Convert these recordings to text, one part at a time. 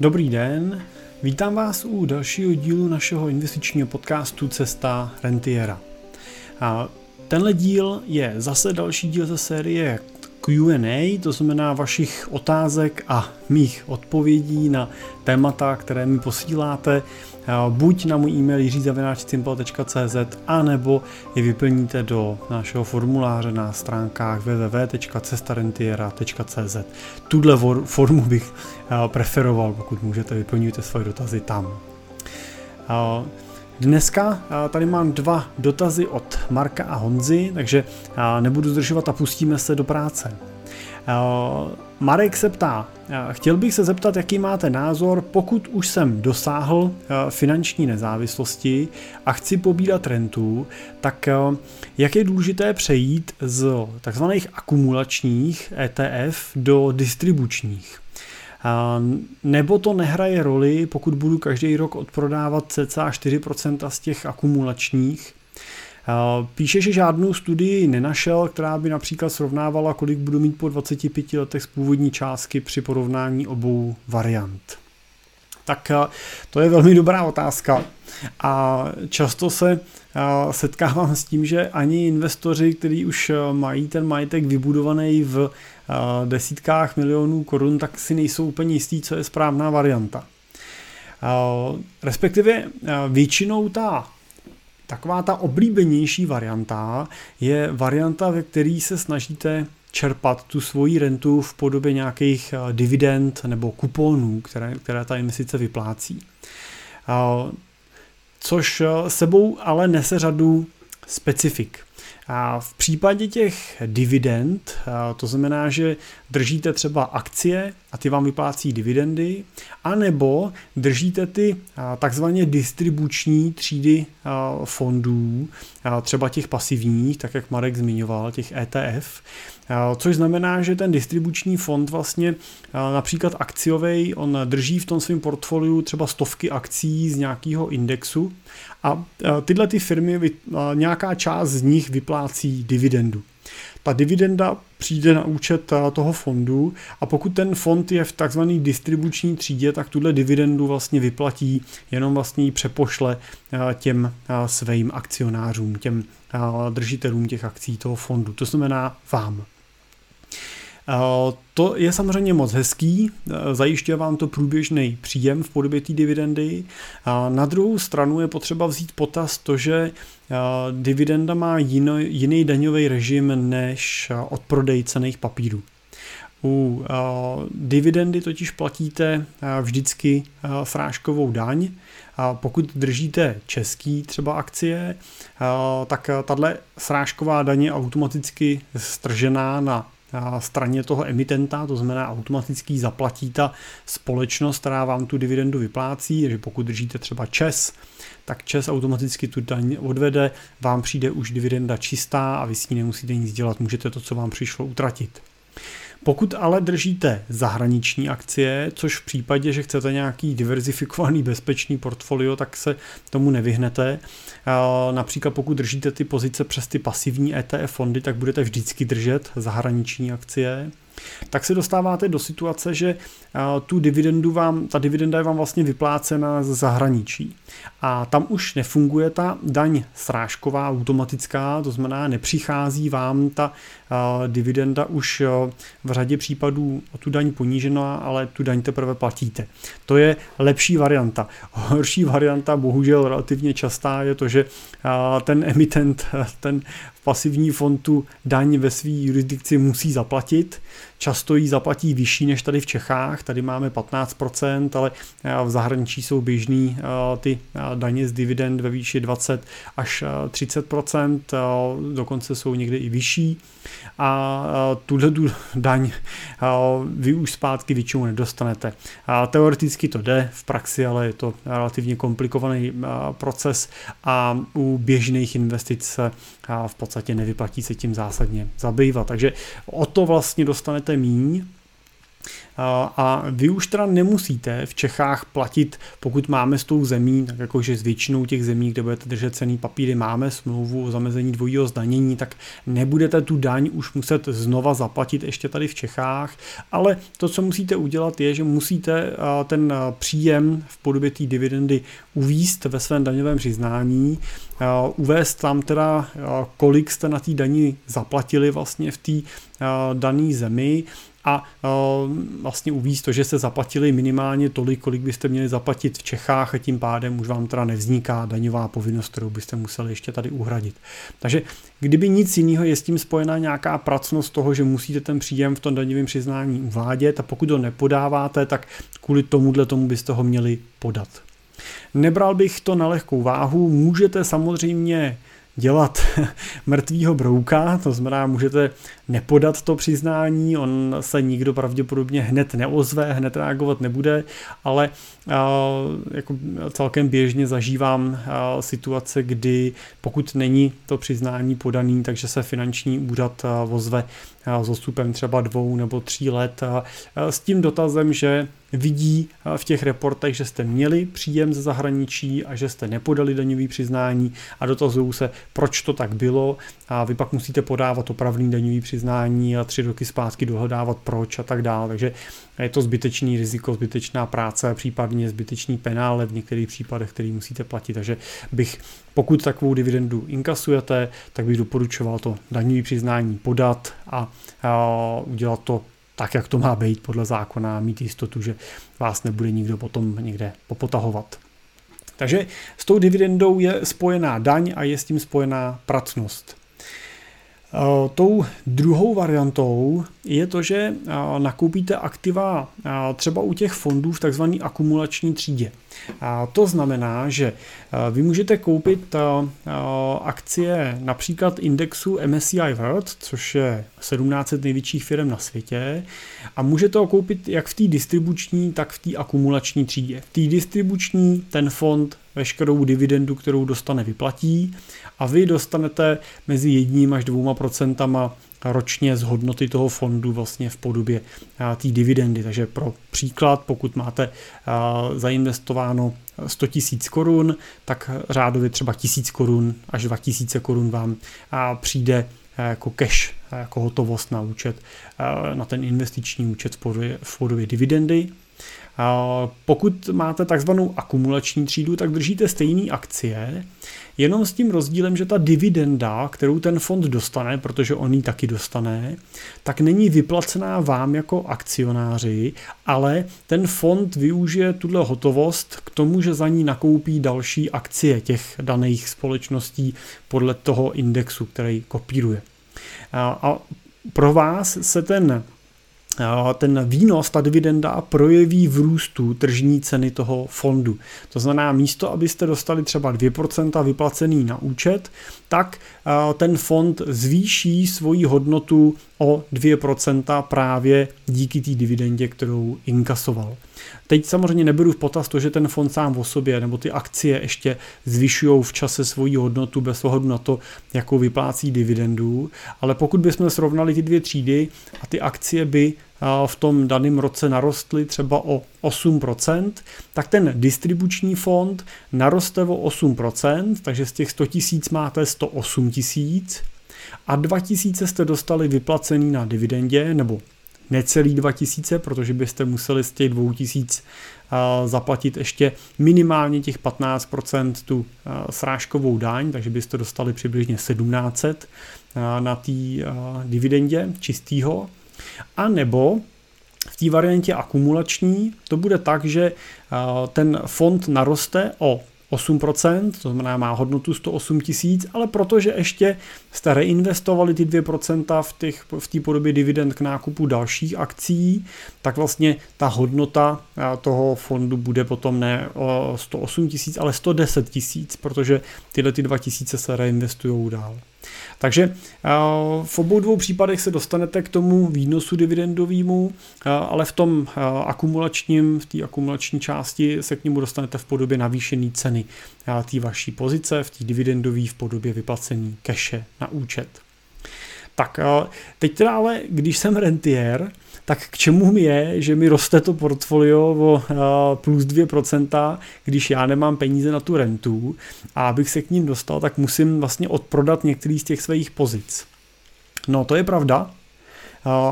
Dobrý den, vítám vás u dalšího dílu našeho investičního podcastu Cesta Rentiera. A tenhle díl je zase další díl ze série Q&A, to znamená vašich otázek a mých odpovědí na témata, které mi posíláte, buď na můj e-mail jiřizavináčsimple.cz a nebo je vyplníte do našeho formuláře na stránkách www.cestarentiera.cz. Tuhle formu bych preferoval, pokud můžete, vyplňujte svoje dotazy tam. Dneska tady mám dva dotazy od Marka a Honzy, takže nebudu zdržovat a pustíme se do práce. Marek se ptá, chtěl bych se zeptat, jaký máte názor, pokud už jsem dosáhl finanční nezávislosti a chci pobírat rentu, tak jak je důležité přejít z takzvaných akumulačních ETF do distribučních. Nebo to nehraje roli, pokud budu každý rok odprodávat cca 4% z těch akumulačních. Píše, že žádnou studii nenašel, která by například srovnávala, kolik budu mít po 25 letech z původní částky při porovnání obou variant. Tak to je velmi dobrá otázka. A často se setkávám s tím, že ani investoři, kteří už mají ten majetek vybudovaný v desítkách milionů korun, tak si nejsou úplně jistí, co je správná varianta. Respektive většinou ta taková ta oblíbenější varianta je varianta, ve které se snažíte čerpat tu svoji rentu v podobě nějakých dividend nebo kuponů, které, které ta investice vyplácí. Což sebou ale nese řadu specifik. A v případě těch dividend, to znamená, že držíte třeba akcie a ty vám vyplácí dividendy, anebo držíte ty takzvaně distribuční třídy fondů, třeba těch pasivních, tak jak Marek zmiňoval, těch ETF, což znamená, že ten distribuční fond vlastně například akciový, on drží v tom svém portfoliu třeba stovky akcí z nějakého indexu a tyhle ty firmy, nějaká část z nich vyplácí dividendu. Ta dividenda přijde na účet toho fondu a pokud ten fond je v takzvané distribuční třídě, tak tuhle dividendu vlastně vyplatí, jenom vlastně ji přepošle těm svým akcionářům, těm držitelům těch akcí toho fondu, to znamená vám. To je samozřejmě moc hezký, zajišťuje vám to průběžný příjem v podobě té dividendy. Na druhou stranu je potřeba vzít potaz to, že dividenda má jiný, daňový režim než odprodej cených papírů. U dividendy totiž platíte vždycky fráškovou daň. Pokud držíte český třeba akcie, tak tahle srážková daň je automaticky stržená na straně toho emitenta, to znamená automaticky zaplatí ta společnost, která vám tu dividendu vyplácí, takže pokud držíte třeba ČES, tak ČES automaticky tu daň odvede, vám přijde už dividenda čistá a vy s ní nemusíte nic dělat, můžete to, co vám přišlo, utratit. Pokud ale držíte zahraniční akcie, což v případě, že chcete nějaký diverzifikovaný bezpečný portfolio, tak se tomu nevyhnete. Například pokud držíte ty pozice přes ty pasivní ETF fondy, tak budete vždycky držet zahraniční akcie tak se dostáváte do situace, že tu dividendu vám, ta dividenda je vám vlastně vyplácena z zahraničí. A tam už nefunguje ta daň srážková automatická, to znamená, nepřichází vám ta dividenda už v řadě případů o tu daň ponížená, ale tu daň teprve platíte. To je lepší varianta. Horší varianta, bohužel relativně častá, je to, že ten emitent, ten pasivní fond tu daň ve své jurisdikci musí zaplatit. Často ji zaplatí vyšší než tady v Čechách, tady máme 15%, ale eh, v zahraničí jsou běžný eh, ty eh, daně z dividend ve výši 20 až 30%, dokonce jsou někdy i vyšší a tuhle daň vy už zpátky většinou nedostanete. Teoreticky to jde, v praxi ale je to relativně komplikovaný proces a u běžných investic v podstatě nevyplatí se tím zásadně zabývat. Takže o to vlastně dostanete míň, a vy už teda nemusíte v Čechách platit, pokud máme s tou zemí, tak jakože s většinou těch zemí, kde budete držet cený papíry, máme smlouvu o zamezení dvojího zdanění, tak nebudete tu daň už muset znova zaplatit ještě tady v Čechách, ale to, co musíte udělat, je, že musíte ten příjem v podobě té dividendy uvíst ve svém daňovém přiznání, uvést tam teda, kolik jste na té daní zaplatili vlastně v té dané zemi a vlastně uvíct to, že se zaplatili minimálně tolik, kolik byste měli zaplatit v Čechách a tím pádem už vám teda nevzniká daňová povinnost, kterou byste museli ještě tady uhradit. Takže kdyby nic jiného je s tím spojená nějaká pracnost toho, že musíte ten příjem v tom daňovém přiznání uvádět a pokud ho nepodáváte, tak kvůli tomuhle tomu byste ho měli podat. Nebral bych to na lehkou váhu, můžete samozřejmě dělat mrtvýho brouka, to znamená, můžete nepodat to přiznání, on se nikdo pravděpodobně hned neozve, hned reagovat nebude, ale jako celkem běžně zažívám situace, kdy pokud není to přiznání podaný, takže se finanční úřad ozve s odstupem třeba dvou nebo tří let s tím dotazem, že vidí v těch reportech, že jste měli příjem ze zahraničí a že jste nepodali daňový přiznání a dotazují se, proč to tak bylo a vy pak musíte podávat opravný daňový přiznání a tři roky zpátky dohledávat proč a tak dále. Takže je to zbytečný riziko, zbytečná práce, případně zbytečný penále v některých případech, který musíte platit. Takže bych, pokud takovou dividendu inkasujete, tak bych doporučoval to daňový přiznání podat a, a udělat to tak, jak to má být podle zákona mít jistotu, že vás nebude nikdo potom někde popotahovat. Takže s tou dividendou je spojená daň a je s tím spojená pracnost. Tou druhou variantou je to, že nakoupíte aktiva třeba u těch fondů v takzvané akumulační třídě. To znamená, že vy můžete koupit akcie například indexu MSCI World, což je 17 největších firm na světě, a můžete ho koupit jak v té distribuční, tak v té akumulační třídě. V té distribuční ten fond veškerou dividendu, kterou dostane, vyplatí a vy dostanete mezi jedním až dvouma procentama ročně z hodnoty toho fondu vlastně v podobě té dividendy. Takže pro příklad, pokud máte zainvestováno 100 tisíc korun, tak řádově třeba 1000 korun až 2000 korun vám přijde jako cash, jako hotovost na účet, na ten investiční účet v podobě, v podobě dividendy. Pokud máte takzvanou akumulační třídu, tak držíte stejné akcie, jenom s tím rozdílem, že ta dividenda, kterou ten fond dostane, protože on ji taky dostane, tak není vyplacená vám jako akcionáři, ale ten fond využije tuhle hotovost k tomu, že za ní nakoupí další akcie těch daných společností podle toho indexu, který kopíruje. A pro vás se ten ten výnos, ta dividenda projeví v růstu tržní ceny toho fondu. To znamená, místo, abyste dostali třeba 2% vyplacený na účet, tak ten fond zvýší svoji hodnotu o 2% právě díky té dividendě, kterou inkasoval. Teď samozřejmě neberu v potaz to, že ten fond sám o sobě nebo ty akcie ještě zvyšují v čase svoji hodnotu bez ohledu na to, jakou vyplácí dividendu, ale pokud bychom srovnali ty dvě třídy a ty akcie by v tom daném roce narostly třeba o 8%, tak ten distribuční fond naroste o 8%, takže z těch 100 tisíc máte 108 tisíc a 2000 jste dostali vyplacený na dividendě, nebo necelý 2000, protože byste museli z těch 2000 zaplatit ještě minimálně těch 15% tu srážkovou daň, takže byste dostali přibližně 1700 na té dividendě čistýho. A nebo v té variantě akumulační to bude tak, že ten fond naroste o 8%, to znamená má hodnotu 108 tisíc, ale protože ještě jste reinvestovali ty 2% v, těch, v té podobě dividend k nákupu dalších akcí, tak vlastně ta hodnota toho fondu bude potom ne 108 tisíc, ale 110 tisíc, protože tyhle ty 2 tisíce se reinvestují dál. Takže eh, v obou dvou případech se dostanete k tomu výnosu dividendovému, eh, ale v tom eh, akumulačním, v té akumulační části se k němu dostanete v podobě navýšené ceny té vaší pozice, v té dividendové v podobě vyplacení keše na účet. Tak teď teda ale, když jsem rentier, tak k čemu mi je, že mi roste to portfolio o plus 2%, když já nemám peníze na tu rentu a abych se k ním dostal, tak musím vlastně odprodat některý z těch svých pozic. No to je pravda,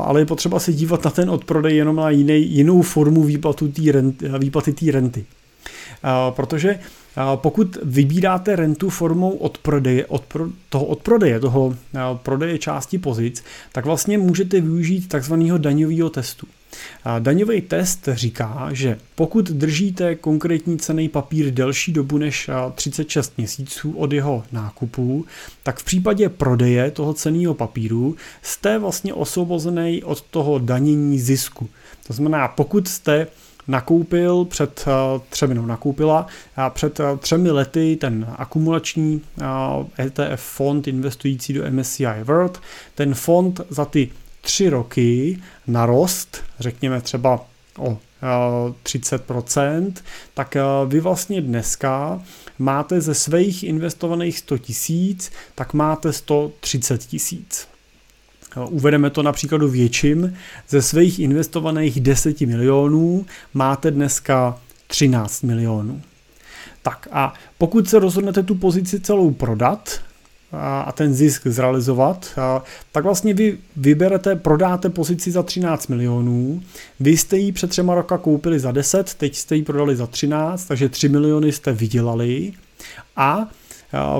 ale je potřeba se dívat na ten odprodej jenom na jiný, jinou formu výplatu tý rent, výplaty té renty. Protože pokud vybíráte rentu formou odprodeje, odpro, toho odprodeje, toho prodeje části pozic, tak vlastně můžete využít takzvaného daňového testu. Daňový test říká, že pokud držíte konkrétní cený papír delší dobu než 36 měsíců od jeho nákupu, tak v případě prodeje toho ceného papíru jste vlastně osvobozený od toho danění zisku. To znamená, pokud jste nakoupil před třemi, no, nakoupila před třemi lety ten akumulační ETF fond investující do MSCI World. Ten fond za ty tři roky narost, řekněme třeba o 30%, tak vy vlastně dneska máte ze svých investovaných 100 tisíc, tak máte 130 tisíc. Uvedeme to například větším. Ze svých investovaných 10 milionů máte dneska 13 milionů. Tak a pokud se rozhodnete tu pozici celou prodat, a ten zisk zrealizovat, tak vlastně vy vyberete, prodáte pozici za 13 milionů, vy jste ji před třema roka koupili za 10, teď jste ji prodali za 13, takže 3 miliony jste vydělali a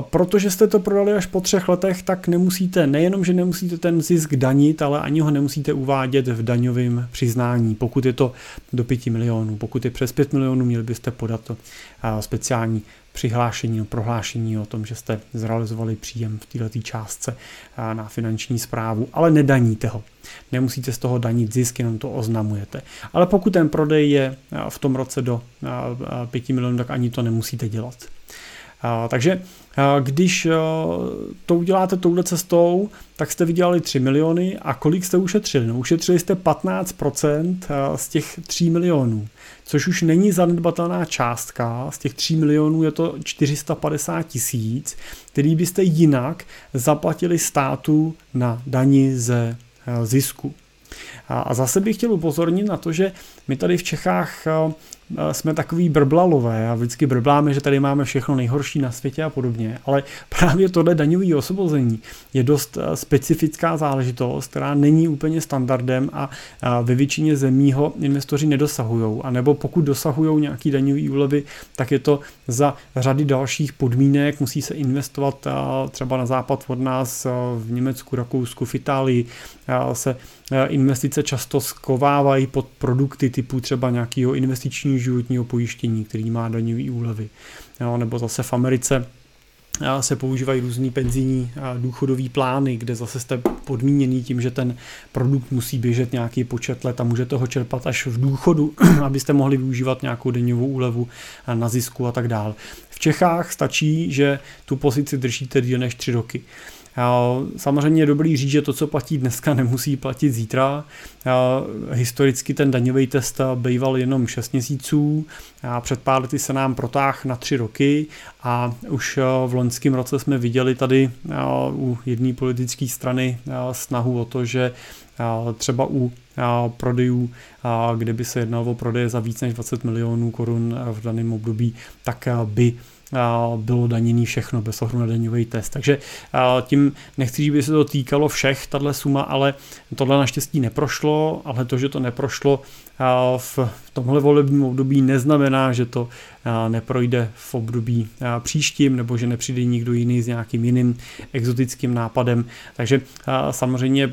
Protože jste to prodali až po třech letech, tak nemusíte, nejenom, že nemusíte ten zisk danit, ale ani ho nemusíte uvádět v daňovém přiznání, pokud je to do 5 milionů. Pokud je přes 5 milionů, měli byste podat to speciální přihlášení, prohlášení o tom, že jste zrealizovali příjem v této částce na finanční zprávu, ale nedaníte ho. Nemusíte z toho danit zisk, jenom to oznamujete. Ale pokud ten prodej je v tom roce do 5 milionů, tak ani to nemusíte dělat. Takže když to uděláte touhle cestou, tak jste vydělali 3 miliony a kolik jste ušetřili? No ušetřili jste 15% z těch 3 milionů, což už není zanedbatelná částka, z těch 3 milionů je to 450 tisíc, který byste jinak zaplatili státu na dani ze zisku. A zase bych chtěl upozornit na to, že my tady v Čechách jsme takový brblalové a vždycky brbláme, že tady máme všechno nejhorší na světě a podobně, ale právě tohle daňové osvobození je dost eh, specifická záležitost, která není úplně standardem a ve většině zemí ho investoři nedosahují. A nebo pokud dosahují nějaký daňový úlevy, tak je to za řady dalších podmínek, musí se investovat eh, třeba na západ od nás eh, v Německu, Rakousku, v Itálii se investice často skovávají pod produkty typu třeba nějakého investičního životního pojištění, který má daňové úlevy. Jo, nebo zase v Americe se používají různý penzijní důchodové plány, kde zase jste podmíněný tím, že ten produkt musí běžet nějaký počet let a můžete ho čerpat až v důchodu, abyste mohli využívat nějakou denní úlevu na zisku a tak dále. V Čechách stačí, že tu pozici držíte díl než tři roky. Samozřejmě je dobrý říct, že to, co platí dneska, nemusí platit zítra. Historicky ten daňový test býval jenom 6 měsíců, před pár lety se nám protáh na 3 roky a už v loňském roce jsme viděli tady u jedné politické strany snahu o to, že třeba u prodejů, kde by se jednalo o prodeje za víc než 20 milionů korun v daném období, tak by bylo daněný všechno bez ohledu na daňový test. Takže tím nechci, že by se to týkalo všech, tahle suma, ale tohle naštěstí neprošlo, ale to, že to neprošlo v tomhle volebním období neznamená, že to neprojde v období příštím nebo že nepřijde nikdo jiný s nějakým jiným exotickým nápadem. Takže samozřejmě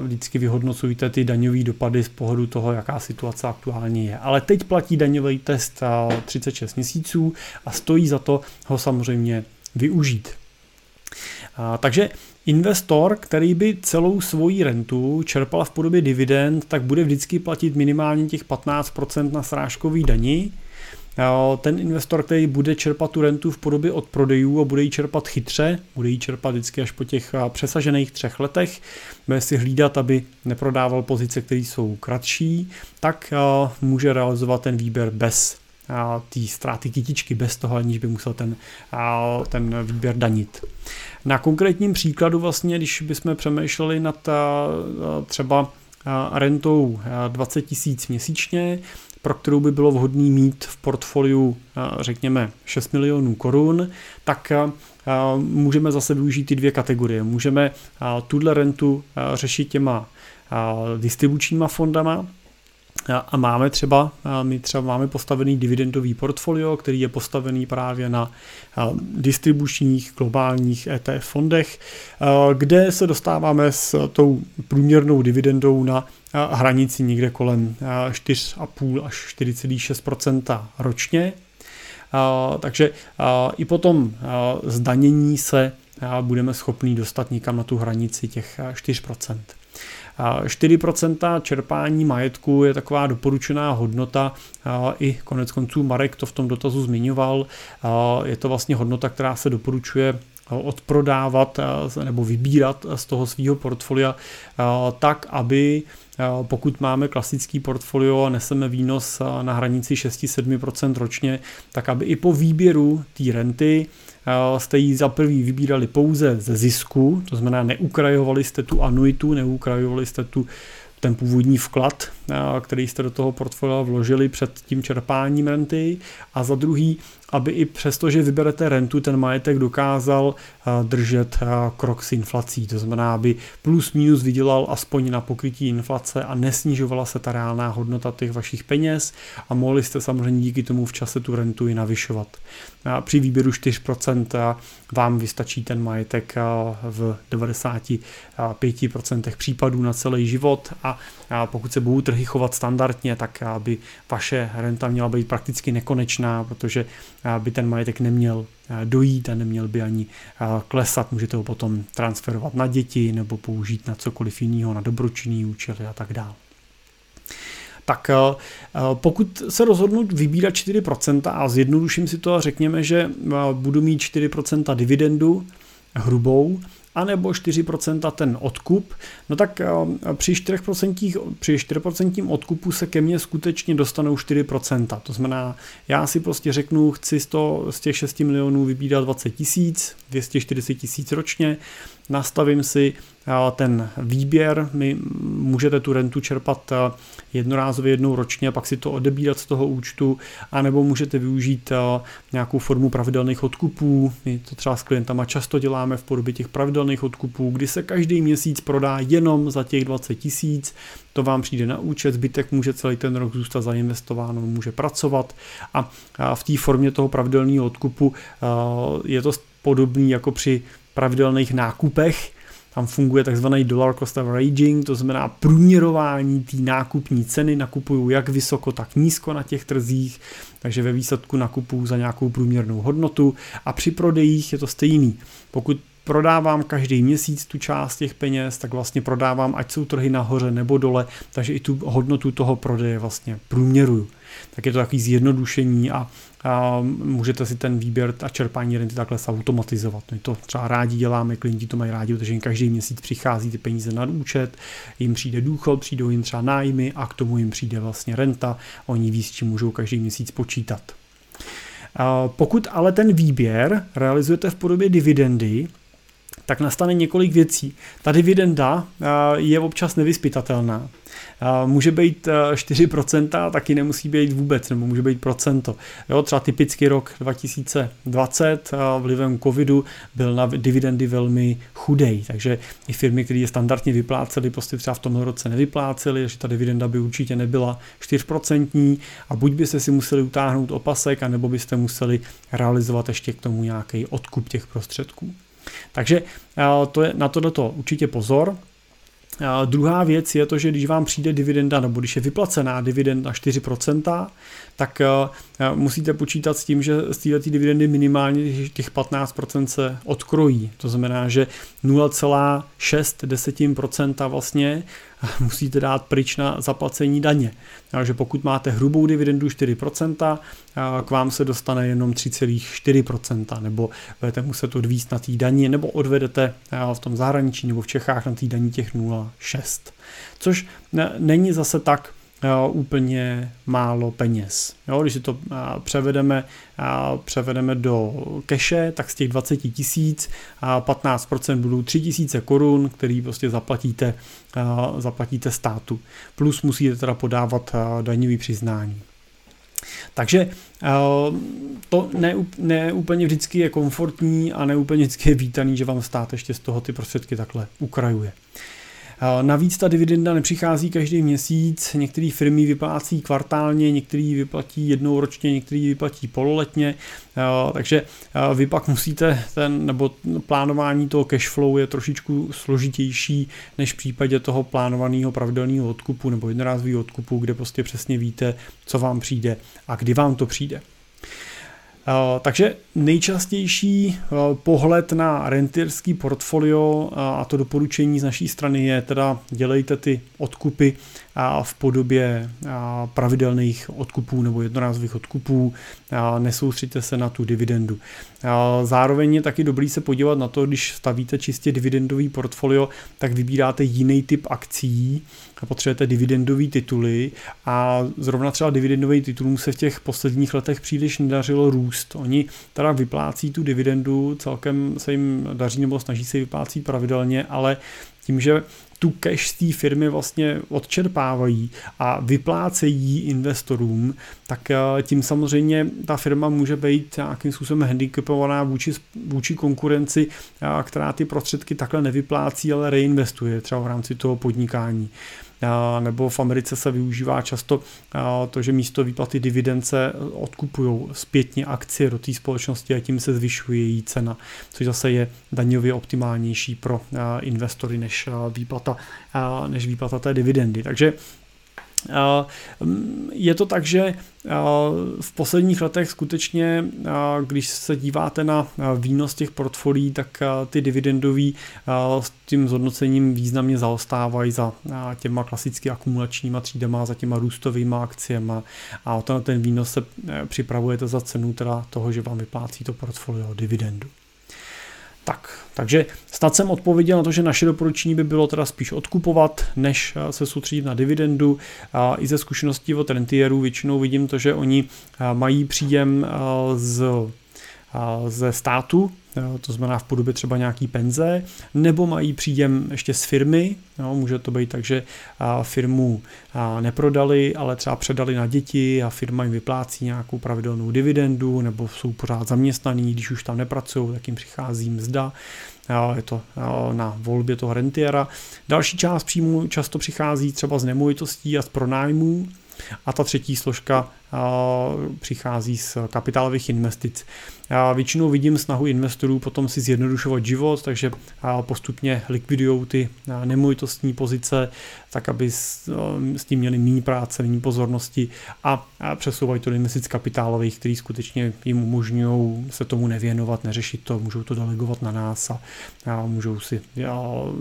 vždycky vyhodnocujte ty daňové dopady z pohledu toho, jaká situace aktuálně je. Ale teď platí daňový test 36 měsíců a stojí za to ho samozřejmě využít. Takže investor, který by celou svoji rentu čerpal v podobě dividend, tak bude vždycky platit minimálně těch 15% na srážkový dani. Ten investor, který bude čerpat tu rentu v podobě od prodejů a bude ji čerpat chytře, bude ji čerpat vždycky až po těch přesažených třech letech, bude si hlídat, aby neprodával pozice, které jsou kratší, tak může realizovat ten výběr bez té ztráty kytičky bez toho, aniž by musel ten, ten výběr danit. Na konkrétním příkladu vlastně, když bychom přemýšleli nad třeba rentou 20 tisíc měsíčně, pro kterou by bylo vhodné mít v portfoliu, řekněme, 6 milionů korun, tak můžeme zase využít ty dvě kategorie. Můžeme tuhle rentu řešit těma distribučníma fondama, a máme třeba, my třeba máme postavený dividendový portfolio, který je postavený právě na distribučních globálních ETF fondech, kde se dostáváme s tou průměrnou dividendou na hranici někde kolem 4,5 až 4,6% ročně. Takže i po tom zdanění se budeme schopni dostat někam na tu hranici těch 4 4% čerpání majetku je taková doporučená hodnota, i konec konců Marek to v tom dotazu zmiňoval, je to vlastně hodnota, která se doporučuje odprodávat nebo vybírat z toho svého portfolia tak, aby pokud máme klasický portfolio a neseme výnos na hranici 6-7% ročně, tak aby i po výběru té renty jste ji za prvý vybírali pouze ze zisku, to znamená neukrajovali jste tu anuitu, neukrajovali jste tu ten původní vklad, který jste do toho portfolia vložili před tím čerpáním renty. A za druhý aby i přesto, že vyberete rentu, ten majetek dokázal eh, držet eh, krok s inflací. To znamená, aby plus minus vydělal aspoň na pokrytí inflace a nesnižovala se ta reálná hodnota těch vašich peněz a mohli jste samozřejmě díky tomu v čase tu rentu i navyšovat. A při výběru 4% eh, vám vystačí ten majetek v 95% případů na celý život a pokud se budou trhy chovat standardně, tak aby vaše renta měla být prakticky nekonečná, protože by ten majetek neměl dojít a neměl by ani klesat. Můžete ho potom transferovat na děti nebo použít na cokoliv jiného, na dobročinný účely a tak dále. Tak pokud se rozhodnu vybírat 4% a zjednoduším si to a řekněme, že budu mít 4% dividendu hrubou, anebo 4% ten odkup, no tak eh, při 4%, při 4% odkupu se ke mně skutečně dostanou 4%. To znamená, já si prostě řeknu, chci z, to, z těch 6 milionů vybírat 20 tisíc, 240 tisíc ročně, nastavím si ten výběr, my můžete tu rentu čerpat jednorázově jednou ročně, pak si to odebírat z toho účtu, anebo můžete využít nějakou formu pravidelných odkupů. My to třeba s klientama často děláme v podobě těch pravidelných odkupů, kdy se každý měsíc prodá jenom za těch 20 tisíc, to vám přijde na účet, zbytek může celý ten rok zůstat zainvestováno, může pracovat. A v té formě toho pravidelného odkupu je to podobný jako při pravidelných nákupech, tam funguje takzvaný dollar cost averaging, to znamená průměrování té nákupní ceny, nakupuju jak vysoko, tak nízko na těch trzích, takže ve výsledku nakupuju za nějakou průměrnou hodnotu a při prodejích je to stejný. Pokud prodávám každý měsíc tu část těch peněz, tak vlastně prodávám, ať jsou trhy nahoře nebo dole, takže i tu hodnotu toho prodeje vlastně průměruju. Tak je to takový zjednodušení a, a můžete si ten výběr a čerpání renty takhle automatizovat. My to třeba rádi děláme, klienti to mají rádi, protože jim každý měsíc přichází ty peníze na účet, jim přijde důchod, přijdou jim třeba nájmy a k tomu jim přijde vlastně renta, oni ví, s čím můžou každý měsíc počítat. Pokud ale ten výběr realizujete v podobě dividendy, tak nastane několik věcí. Ta dividenda je občas nevyspytatelná. Může být 4%, taky nemusí být vůbec, nebo může být procento. Jo, třeba typický rok 2020 vlivem covidu byl na dividendy velmi chudej, takže i firmy, které je standardně vyplácely, prostě třeba v tom roce nevyplácely, že ta dividenda by určitě nebyla 4% a buď byste si museli utáhnout opasek, anebo byste museli realizovat ještě k tomu nějaký odkup těch prostředků. Takže to je, na tohle určitě pozor. A druhá věc je to, že když vám přijde dividenda, nebo když je vyplacená dividenda 4%, tak musíte počítat s tím, že z této dividendy minimálně těch 15% se odkrojí. To znamená, že 0,6% vlastně musíte dát pryč na zaplacení daně. Takže pokud máte hrubou dividendu 4%, k vám se dostane jenom 3,4%, nebo budete muset odvíst na té daní, nebo odvedete v tom zahraničí nebo v Čechách na té daní těch 0,6. Což není zase tak úplně málo peněz. Jo, když si to převedeme, převedeme do keše, tak z těch 20 tisíc 15% budou 3 tisíce korun, který prostě zaplatíte, zaplatíte státu. Plus musíte teda podávat daňový přiznání. Takže to ne, ne úplně vždycky je komfortní a ne úplně vždycky je vítaný, že vám stát ještě z toho ty prostředky takhle ukrajuje. Navíc ta dividenda nepřichází každý měsíc, některé firmy vyplácí kvartálně, některé vyplatí jednou ročně, některé vyplatí pololetně, takže vy pak musíte ten, nebo plánování toho cash flow je trošičku složitější než v případě toho plánovaného pravidelného odkupu nebo jednorázového odkupu, kde prostě přesně víte, co vám přijde a kdy vám to přijde. Eh, takže nejčastější eh, pohled na rentierský portfolio eh, a to doporučení z naší strany je teda dělejte ty odkupy v podobě pravidelných odkupů nebo jednorázových odkupů, nesoustřeďte se na tu dividendu. Zároveň je taky dobrý se podívat na to, když stavíte čistě dividendový portfolio, tak vybíráte jiný typ akcí, potřebujete dividendové tituly a zrovna třeba dividendový titulům se v těch posledních letech příliš nedařilo růst. Oni teda vyplácí tu dividendu, celkem se jim daří nebo snaží se vyplácít pravidelně, ale tím, že tu cash z té firmy vlastně odčerpávají a vyplácejí investorům, tak eh, tím samozřejmě ta firma může být nějakým způsobem handicapovaná vůči, vůči konkurenci, eh, která ty prostředky takhle nevyplácí, ale reinvestuje třeba v rámci toho podnikání nebo v Americe se využívá často to, že místo výplaty dividence odkupují zpětně akcie do té společnosti a tím se zvyšuje její cena, což zase je daňově optimálnější pro investory než výplata, než výplata té dividendy. Takže je to tak, že v posledních letech skutečně, když se díváte na výnos těch portfolií, tak ty dividendový s tím zhodnocením významně zaostávají za těma klasicky akumulačníma třídama, za těma růstovými akciemi a ten výnos se připravujete za cenu teda toho, že vám vyplácí to portfolio dividendu. Tak, takže snad jsem odpověděl na to, že naše doporučení by bylo teda spíš odkupovat, než eh, se soustředit na dividendu. A I ze zkušeností od rentierů většinou vidím to, že oni eh, mají příjem eh, z ze státu, to znamená v podobě třeba nějaký penze, nebo mají příjem ještě z firmy, no, může to být tak, že firmu neprodali, ale třeba předali na děti a firma jim vyplácí nějakou pravidelnou dividendu, nebo jsou pořád zaměstnaní, když už tam nepracují, tak jim přichází mzda, je to na volbě toho rentiera. Další část příjmu často přichází třeba z nemovitostí a z pronájmů, a ta třetí složka přichází z kapitálových investic. Většinou vidím snahu investorů potom si zjednodušovat život, takže postupně likvidují ty nemovitostní pozice, tak aby s tím měli méně práce, méně pozornosti a přesouvají to do investic kapitálových, který skutečně jim umožňují se tomu nevěnovat, neřešit to, můžou to delegovat na nás a můžou si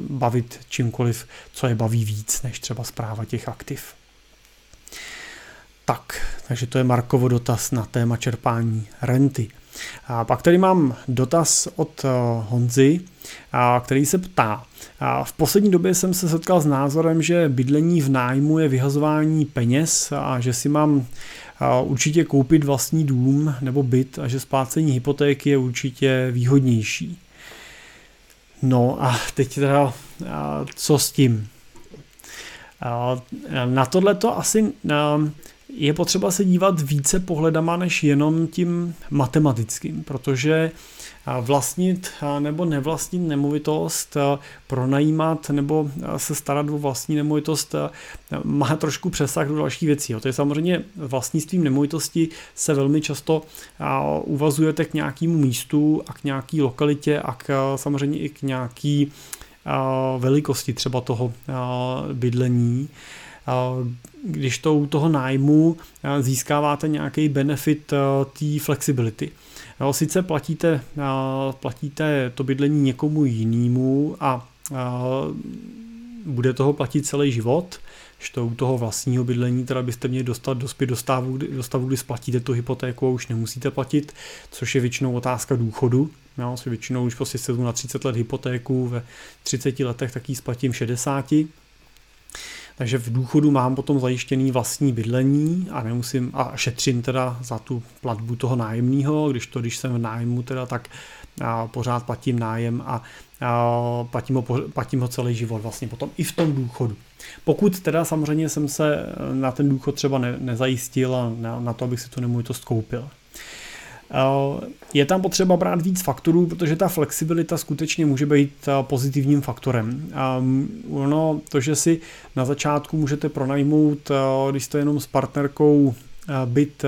bavit čímkoliv, co je baví víc, než třeba zpráva těch aktiv. Tak, takže to je Markovo dotaz na téma čerpání renty. A pak tady mám dotaz od eh, Honzy, který se ptá. V poslední době jsem se setkal s názorem, že bydlení v nájmu je vyhazování peněz a že si mám určitě koupit vlastní dům nebo byt a že splácení hypotéky je určitě výhodnější. No a teď teda co s tím? Na tohle to asi je potřeba se dívat více pohledama než jenom tím matematickým, protože vlastnit nebo nevlastnit nemovitost, pronajímat nebo se starat o vlastní nemovitost má trošku přesah do dalších věcí. To je samozřejmě vlastnictvím nemovitosti se velmi často uvazujete k nějakému místu a k nějaké lokalitě a k, samozřejmě i k nějaký velikosti třeba toho bydlení když to u toho nájmu získáváte nějaký benefit té flexibility. Sice platíte, platíte to bydlení někomu jinému a bude toho platit celý život, že to u toho vlastního bydlení teda byste měli dostat dospět do stavu, do stavu, kdy splatíte tu hypotéku a už nemusíte platit, což je většinou otázka důchodu. Jo, si většinou už prostě sedu na 30 let hypotéku, ve 30 letech tak ji splatím 60 takže v důchodu mám potom zajištěný vlastní bydlení a nemusím a šetřím teda za tu platbu toho nájemního, když to, když jsem v nájmu teda, tak a pořád platím nájem a, a platím, ho, platím ho celý život vlastně potom i v tom důchodu. Pokud teda samozřejmě jsem se na ten důchod třeba ne, nezajistil a na, na to, abych si tu nemovitost koupil. Je tam potřeba brát víc faktorů, protože ta flexibilita skutečně může být pozitivním faktorem. Ono, to, že si na začátku můžete pronajmout, když jste jenom s partnerkou byt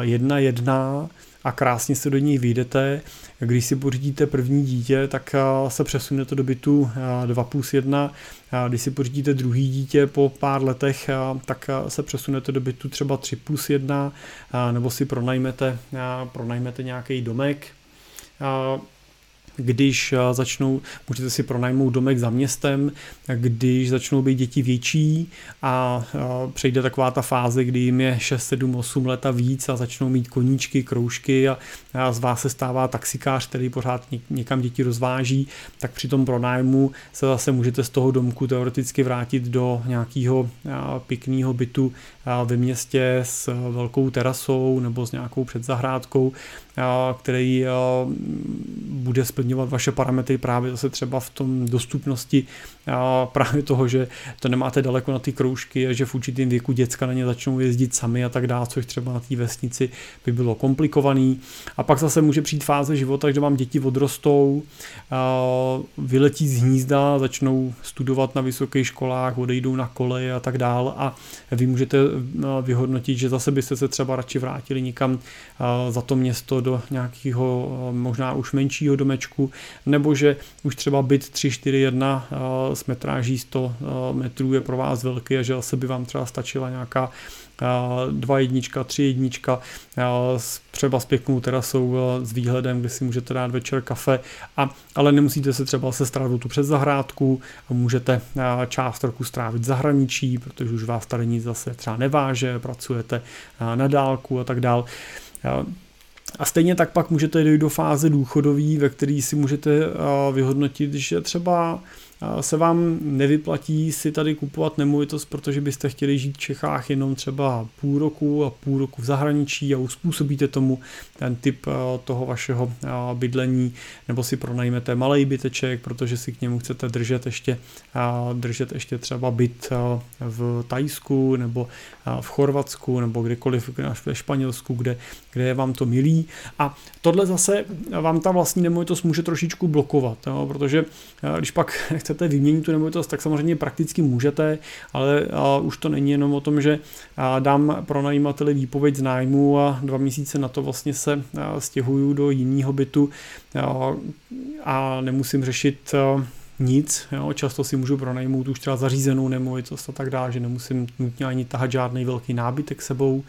jedna jedna a krásně se do něj vyjdete, když si pořídíte první dítě, tak se přesunete do bytu 2 eh, plus 1. Když si pořídíte druhý dítě po pár letech, tak se přesunete do bytu třeba 3 plus 1, nebo si pronajmete, pronajmete nějaký domek když eh, začnou, můžete si pronajmout domek za městem, když začnou být děti větší a eh, přejde taková ta fáze, kdy jim je 6, 7, 8 let a víc a začnou mít koníčky, kroužky a, z vás se stává taxikář, který pořád někam děti rozváží, tak při tom pronájmu se zase můžete z toho domku teoreticky vrátit do nějakého eh, pěkného bytu ve městě s velkou terasou nebo s nějakou předzahrádkou, který bude splňovat vaše parametry právě zase třeba v tom dostupnosti právě toho, že to nemáte daleko na ty kroužky a že v určitém věku děcka na ně začnou jezdit sami a tak dále, což třeba na té vesnici by bylo komplikovaný. A pak zase může přijít fáze života, kde vám děti odrostou, vyletí z hnízda, začnou studovat na vysokých školách, odejdou na koleje a tak dále a vy můžete vyhodnotit, že zase byste se třeba radši vrátili někam za to město do nějakého možná už menšího domečku, nebo že už třeba byt 3, 4, 1 s metráží 100 metrů je pro vás velký a že zase by vám třeba stačila nějaká dva jednička, tři jednička, třeba s pěknou terasou s výhledem, kde si můžete dát večer kafe, a, ale nemusíte se třeba se o tu předzahrádku a můžete část roku strávit zahraničí, protože už vás tady nic zase třeba neváže, pracujete na dálku a tak dál. A stejně tak pak můžete dojít do fáze důchodový, ve který si můžete vyhodnotit, že třeba se vám nevyplatí si tady kupovat nemovitost, protože byste chtěli žít v Čechách jenom třeba půl roku a půl roku v zahraničí a uspůsobíte tomu ten typ eh, toho vašeho eh, bydlení, nebo si pronajmete malý byteček, protože si k němu chcete držet ještě, eh, držet ještě třeba byt v Tajsku nebo v Chorvatsku nebo kdekoliv ve Španělsku, kde, kde je vám to milý. A tohle zase vám ta vlastní nemovitost může trošičku blokovat, jo, protože když pak chcete vyměnit tu nemovitost, tak samozřejmě prakticky můžete, ale už to není jenom o tom, že dám pronajímateli výpověď z nájmu a dva měsíce na to vlastně se stěhuju do jiného bytu a nemusím řešit nic. Jo. Často si můžu pronajmout už třeba zařízenou nemovitost a tak dále, že nemusím nutně ani tahat žádný velký nábytek sebou.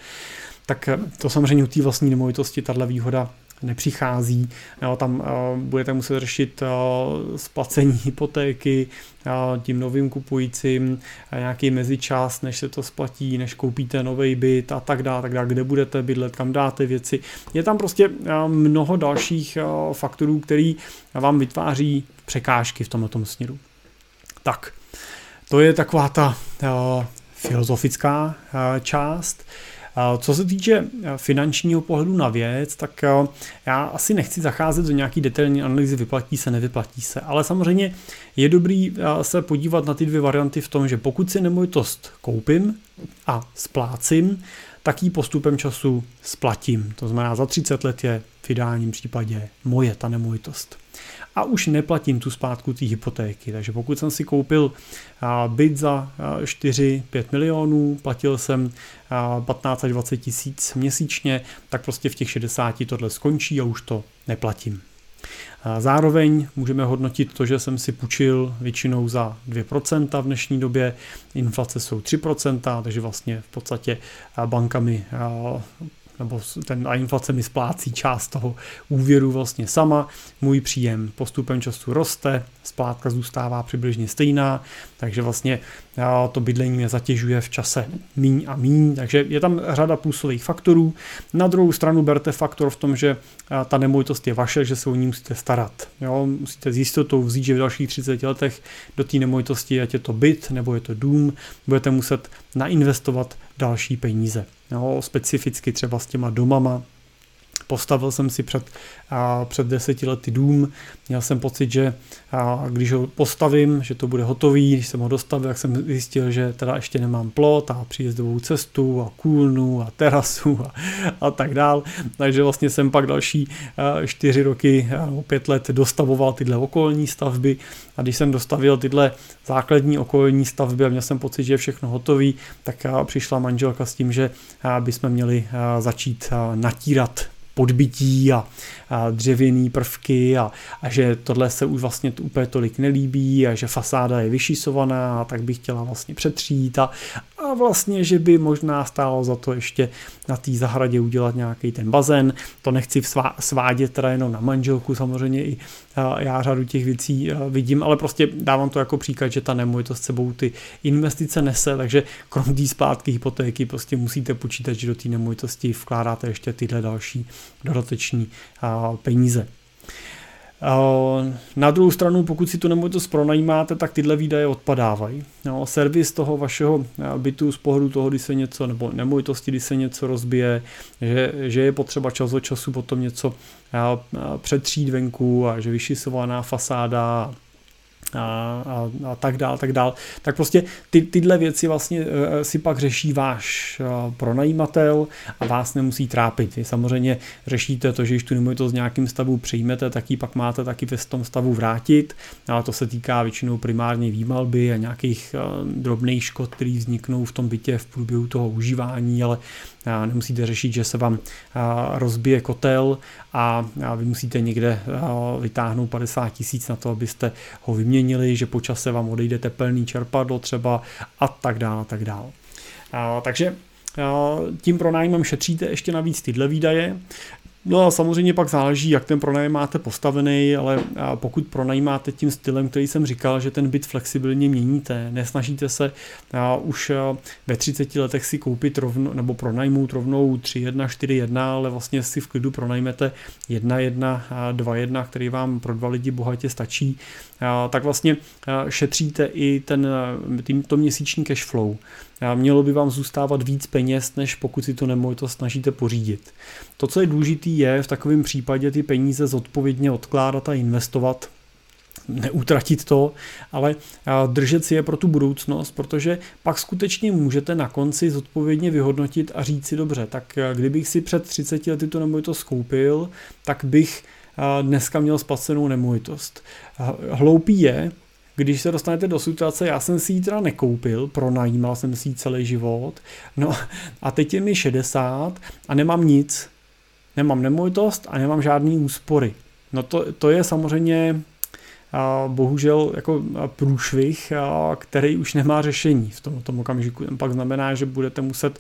Tak to samozřejmě u té vlastní nemovitosti, tahle výhoda nepřichází. Jo, tam uh, budete muset řešit uh, splacení hypotéky uh, tím novým kupujícím, uh, nějaký mezičas, než se to splatí, než koupíte nový byt a tak dále, tak dále, kde budete bydlet, kam dáte věci. Je tam prostě uh, mnoho dalších uh, faktorů, který vám vytváří překážky v tomto směru. Tak, to je taková ta uh, filozofická uh, část. Co se týče eh, finančního pohledu na věc, tak eh, já asi nechci zacházet do nějaký detailní analýzy, vyplatí se, nevyplatí se, ale samozřejmě je dobrý eh, se podívat na ty dvě varianty v tom, že pokud si nemovitost koupím a splácím, tak ji postupem času splatím. To znamená, za 30 let je v ideálním případě moje ta nemovitost a už neplatím tu zpátku té hypotéky. Takže pokud jsem si koupil byt za 4-5 milionů, platil jsem 15 až 20 tisíc měsíčně, tak prostě v těch 60 tohle skončí a už to neplatím. Zároveň můžeme hodnotit to, že jsem si půjčil většinou za 2% v dnešní době, inflace jsou 3%, takže vlastně v podstatě banka mi nebo ten, a inflace mi splácí část toho úvěru vlastně sama, můj příjem postupem času roste, splátka zůstává přibližně stejná, takže vlastně to bydlení mě zatěžuje v čase míň a míň, takže je tam řada působých faktorů. Na druhou stranu berte faktor v tom, že ta nemovitost je vaše, že se o ní musíte starat. Jo? Musíte s jistotou vzít, že v dalších 30 letech do té nemovitosti, ať je to byt nebo je to dům, budete muset nainvestovat další peníze. Jo? Specificky třeba s těma domama, Postavil jsem si před, a, před deseti lety dům, měl jsem pocit, že a, když ho postavím, že to bude hotový, když jsem ho dostavil, tak jsem zjistil, že teda ještě nemám plot a příjezdovou cestu a kůlnu a terasu a, a tak dál. Takže vlastně jsem pak další a, čtyři roky nebo pět let dostavoval tyhle okolní stavby. A když jsem dostavil tyhle základní okolní stavby a měl jsem pocit, že je všechno hotový, tak přišla manželka s tím, že bychom měli začít natírat podbytí a, a dřevěný prvky a, a že tohle se už vlastně úplně tolik nelíbí a že fasáda je vyšísovaná a tak bych chtěla vlastně přetřít a, vlastně, že by možná stálo za to ještě na té zahradě udělat nějaký ten bazén. To nechci svádět teda jenom na manželku, samozřejmě i já řadu těch věcí vidím, ale prostě dávám to jako příklad, že ta nemovitost sebou ty investice nese, takže krom té splátky hypotéky prostě musíte počítat, že do té nemovitosti vkládáte ještě tyhle další dodateční peníze. Na druhou stranu, pokud si tu nemovitost pronajímáte, tak tyhle výdaje odpadávají. No, servis toho vašeho bytu z pohledu toho, když se něco, nebo nemovitosti, když se něco rozbije, že, že je potřeba čas od času potom něco přetřít venku a že vyšisovaná fasáda a, a, a tak dál, tak dál. Tak prostě ty, tyhle věci vlastně e, si pak řeší váš e, pronajímatel a vás nemusí trápit. Vy samozřejmě řešíte to, že když tu nemovitost v nějakým stavu přijmete, tak ji pak máte taky ve tom stavu vrátit, ale to se týká většinou primárně výmalby a nějakých e, drobných škod, které vzniknou v tom bytě v průběhu toho užívání, ale nemusíte řešit, že se vám rozbije kotel a vy musíte někde vytáhnout 50 tisíc na to, abyste ho vyměnili, že po čase vám odejde tepelný čerpadlo třeba a tak dále, a tak dále. Takže tím pronájmem šetříte ještě navíc tyhle výdaje. No a samozřejmě pak záleží, jak ten pronájem máte postavený, ale pokud pronajímáte tím stylem, který jsem říkal, že ten byt flexibilně měníte, nesnažíte se už ve 30 letech si koupit rovno, nebo pronajmout rovnou 3.1, 4.1, ale vlastně si v klidu pronajmete 1.1, 2.1, který vám pro dva lidi bohatě stačí, tak vlastně šetříte i ten, to měsíční cash flow. Mělo by vám zůstávat víc peněz, než pokud si to nemovitost snažíte pořídit. To, co je důležité, je v takovém případě ty peníze zodpovědně odkládat a investovat, neutratit to, ale držet si je pro tu budoucnost, protože pak skutečně můžete na konci zodpovědně vyhodnotit a říct si dobře, tak kdybych si před 30 lety to nemovitost koupil, tak bych dneska měl spacenou nemovitost. Hloupý je, když se dostanete do situace, já jsem si ji teda nekoupil, pronajímal jsem si ji celý život, no a teď je mi 60 a nemám nic, nemám nemovitost a nemám žádný úspory. No to, to je samozřejmě bohužel jako průšvih, a který už nemá řešení v tom, tom okamžiku. Ten pak znamená, že budete muset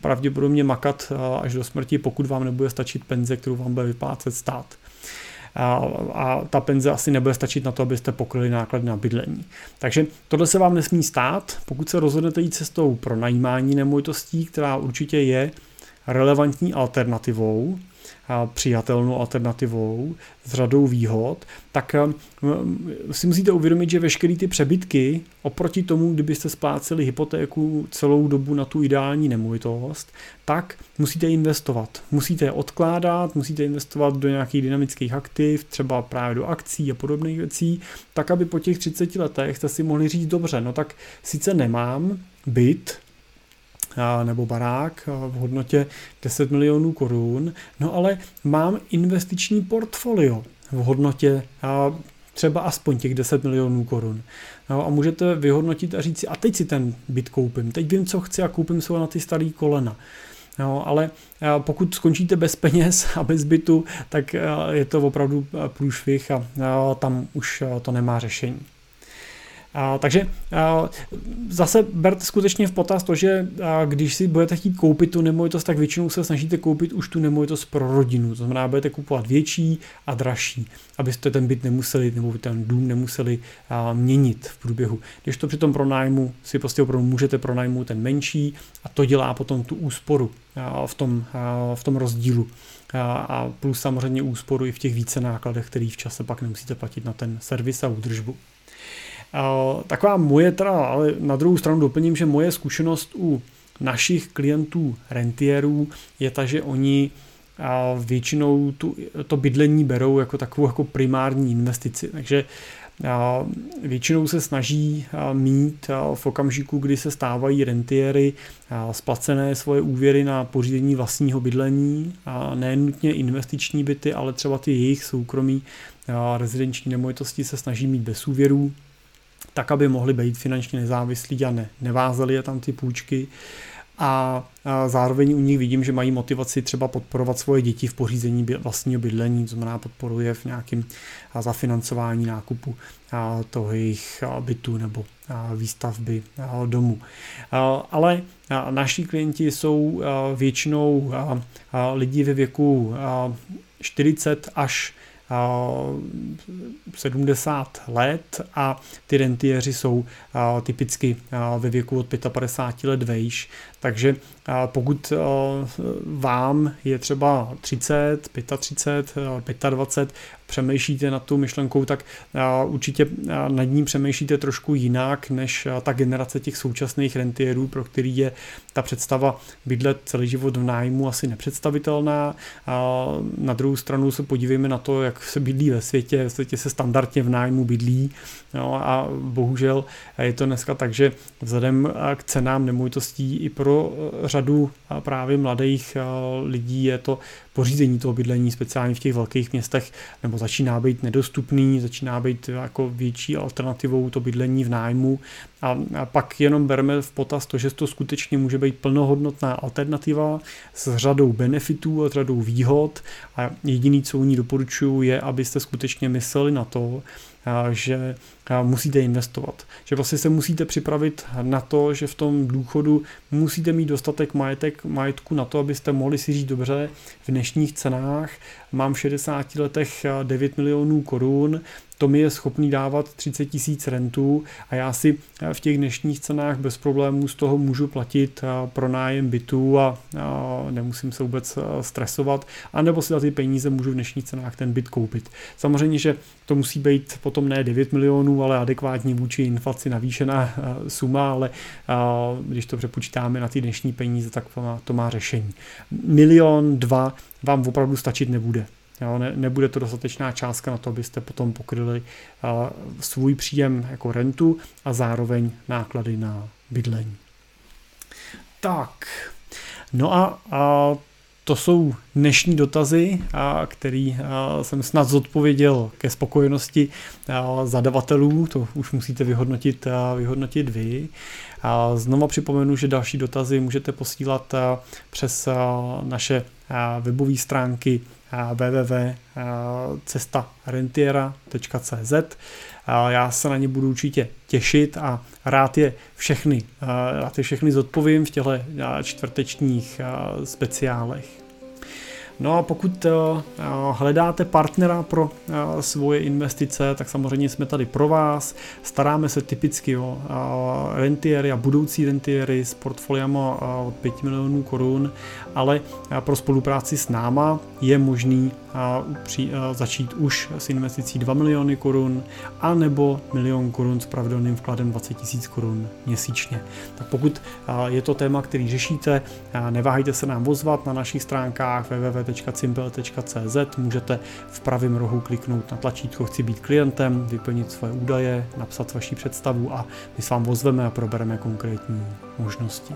pravděpodobně makat až do smrti, pokud vám nebude stačit penze, kterou vám bude vyplácet stát a, a ta penze asi nebude stačit na to, abyste pokryli náklady na bydlení. Takže tohle se vám nesmí stát, pokud se rozhodnete jít cestou pro najímání nemovitostí, která určitě je relevantní alternativou, přijatelnou alternativou s řadou výhod, tak si musíte uvědomit, že veškeré ty přebytky oproti tomu, kdybyste spláceli hypotéku celou dobu na tu ideální nemovitost, tak musíte investovat. Musíte je odkládat, musíte investovat do nějakých dynamických aktiv, třeba právě do akcí a podobných věcí, tak aby po těch 30 letech jste si mohli říct dobře, no tak sice nemám byt, nebo barák v hodnotě 10 milionů korun, no ale mám investiční portfolio v hodnotě třeba aspoň těch 10 milionů korun. No a můžete vyhodnotit a říct si, a teď si ten byt koupím, teď vím, co chci a koupím se na ty staré kolena. No, ale pokud skončíte bez peněz a bez bytu, tak je to opravdu průšvih a tam už to nemá řešení. A, takže a, zase berte skutečně v potaz to, že a, když si budete chtít koupit tu nemovitost, tak většinou se snažíte koupit už tu nemovitost pro rodinu. To znamená, budete kupovat větší a dražší, abyste ten byt nemuseli nebo ten dům nemuseli a, měnit v průběhu. Když to při tom pronájmu si prostě opravdu můžete pronajmout ten menší a to dělá potom tu úsporu a, v, tom, a, v tom rozdílu a plus samozřejmě úsporu i v těch více nákladech, který v čase pak nemusíte platit na ten servis a údržbu. Taková moje teda, ale na druhou stranu doplním, že moje zkušenost u našich klientů rentierů je ta, že oni většinou tu, to bydlení berou jako takovou jako primární investici. Takže Většinou se snaží mít v okamžiku, kdy se stávají rentiery, splacené svoje úvěry na pořízení vlastního bydlení, a ne nutně investiční byty, ale třeba ty jejich soukromí rezidenční nemovitosti se snaží mít bez úvěrů, tak, aby mohli být finančně nezávislí a ne, nevázeli je tam ty půjčky a zároveň u nich vidím, že mají motivaci třeba podporovat svoje děti v pořízení vlastního bydlení, to znamená podporuje v nějakém zafinancování nákupu toho jejich bytu nebo výstavby domu. Ale naši klienti jsou většinou lidi ve věku 40 až 70 let a ty rentiéři jsou typicky ve věku od 55 let vejš, takže pokud vám je třeba 30, 35, 25, přemýšlíte nad tou myšlenkou, tak určitě nad ní přemýšlíte trošku jinak než ta generace těch současných rentierů, pro který je ta představa bydlet celý život v nájmu asi nepředstavitelná. Na druhou stranu se podívejme na to, jak se bydlí ve světě. Ve světě se standardně v nájmu bydlí no a bohužel je to dneska tak, že vzhledem k cenám nemovitostí i pro řadu právě mladých lidí je to pořízení toho bydlení, speciálně v těch velkých městech, nebo začíná být nedostupný, začíná být jako větší alternativou to bydlení v nájmu. A, a pak jenom bereme v potaz to, že to skutečně může být plnohodnotná alternativa s řadou benefitů a řadou výhod. A jediný, co u ní doporučuju, je, abyste skutečně mysleli na to, že musíte investovat. Že vlastně se musíte připravit na to, že v tom důchodu musíte mít dostatek majetek, majetku na to, abyste mohli si říct dobře v dnešních cenách. Mám v 60 letech 9 milionů korun, to mi je schopný dávat 30 tisíc rentů a já si v těch dnešních cenách bez problémů z toho můžu platit pronájem bytu a nemusím se vůbec stresovat, anebo si za ty peníze můžu v dnešních cenách ten byt koupit. Samozřejmě, že to musí být potom ne 9 milionů, ale adekvátní vůči inflaci navýšená suma, ale když to přepočítáme na ty dnešní peníze, tak to má, to má řešení. Milion, dva vám opravdu stačit nebude. Jo, ne, nebude to dostatečná částka na to, abyste potom pokryli uh, svůj příjem jako rentu a zároveň náklady na bydlení. Tak, no a, a to jsou dnešní dotazy, který jsem snad zodpověděl ke spokojenosti zadavatelů, to už musíte vyhodnotit, vyhodnotit vy. Znova připomenu, že další dotazy můžete posílat přes naše webové stránky www.cestarentiera.cz Já se na ně budu určitě těšit a rád je všechny, rád je všechny zodpovím v těchto čtvrtečních speciálech. No a pokud eh, hledáte partnera pro eh, svoje investice, tak samozřejmě jsme tady pro vás. Staráme se typicky o eh, rentiery a budoucí rentiery s portfoliama od 5 milionů korun, ale pro spolupráci s náma je možný začít už s investicí 2 miliony korun a nebo milion korun s pravidelným vkladem 20 tisíc korun měsíčně. Tak pokud je to téma, který řešíte, neváhejte se nám ozvat na našich stránkách www.simple.cz můžete v pravém rohu kliknout na tlačítko Chci být klientem, vyplnit svoje údaje, napsat vaši představu a my s vám ozveme a probereme konkrétní možnosti.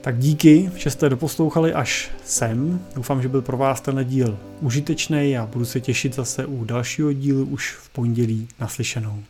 Tak díky, že jste doposlouchali až sem. Doufám, že byl pro vás ten díl užitečný a budu se těšit zase u dalšího dílu už v pondělí naslyšenou.